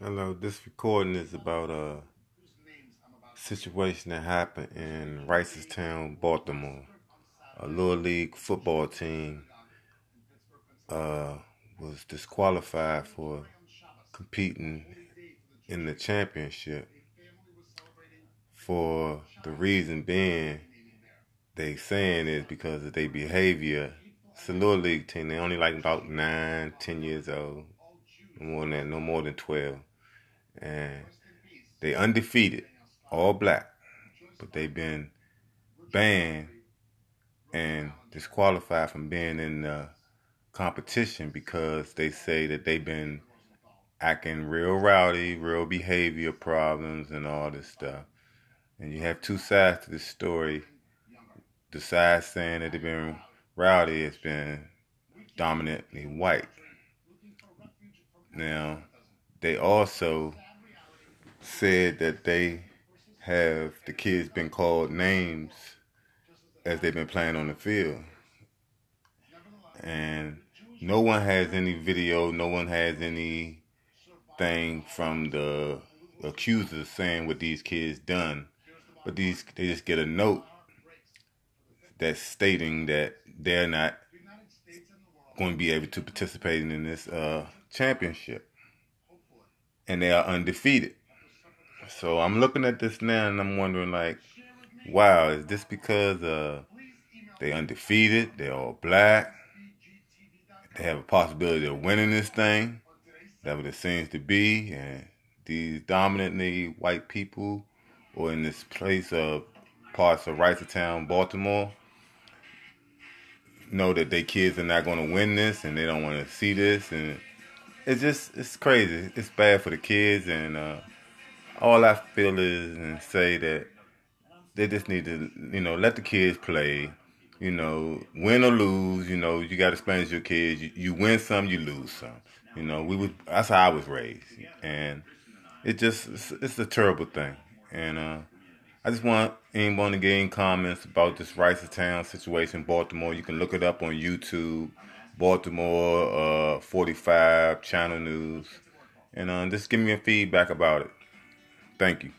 Hello, this recording is about a situation that happened in Reisterstown, Baltimore. A little league football team uh, was disqualified for competing in the championship for the reason being they saying is because of their behavior. It's a little league team. They only like about nine, ten years old. No more than that, no more than twelve and they undefeated, all black, but they've been banned and disqualified from being in the competition because they say that they've been acting real rowdy, real behavior problems, and all this stuff. And you have two sides to this story. The side saying that they've been rowdy has been dominantly white. Now, they also said that they have the kids been called names as they've been playing on the field. And no one has any video, no one has anything from the accusers saying what these kids done. But these they just get a note that's stating that they're not going to be able to participate in this uh, championship. And they are undefeated. So I'm looking at this now and I'm wondering like, wow, is this because uh, they undefeated? They're all black. They have a possibility of winning this thing. That what it seems to be. And these dominantly white people, or in this place of parts of Reisterstown, Baltimore, know that their kids are not going to win this, and they don't want to see this, and it's just it's crazy. It's bad for the kids, and uh, all I feel is and say that they just need to, you know, let the kids play. You know, win or lose, you know, you got to explain to your kids. You, you win some, you lose some. You know, we would. That's how I was raised, and it just it's, it's a terrible thing. And uh, I just want anyone to get any comments about this Reisterstown situation, Baltimore. You can look it up on YouTube, Baltimore uh, 45 Channel News, and uh, just give me a feedback about it. Thank you.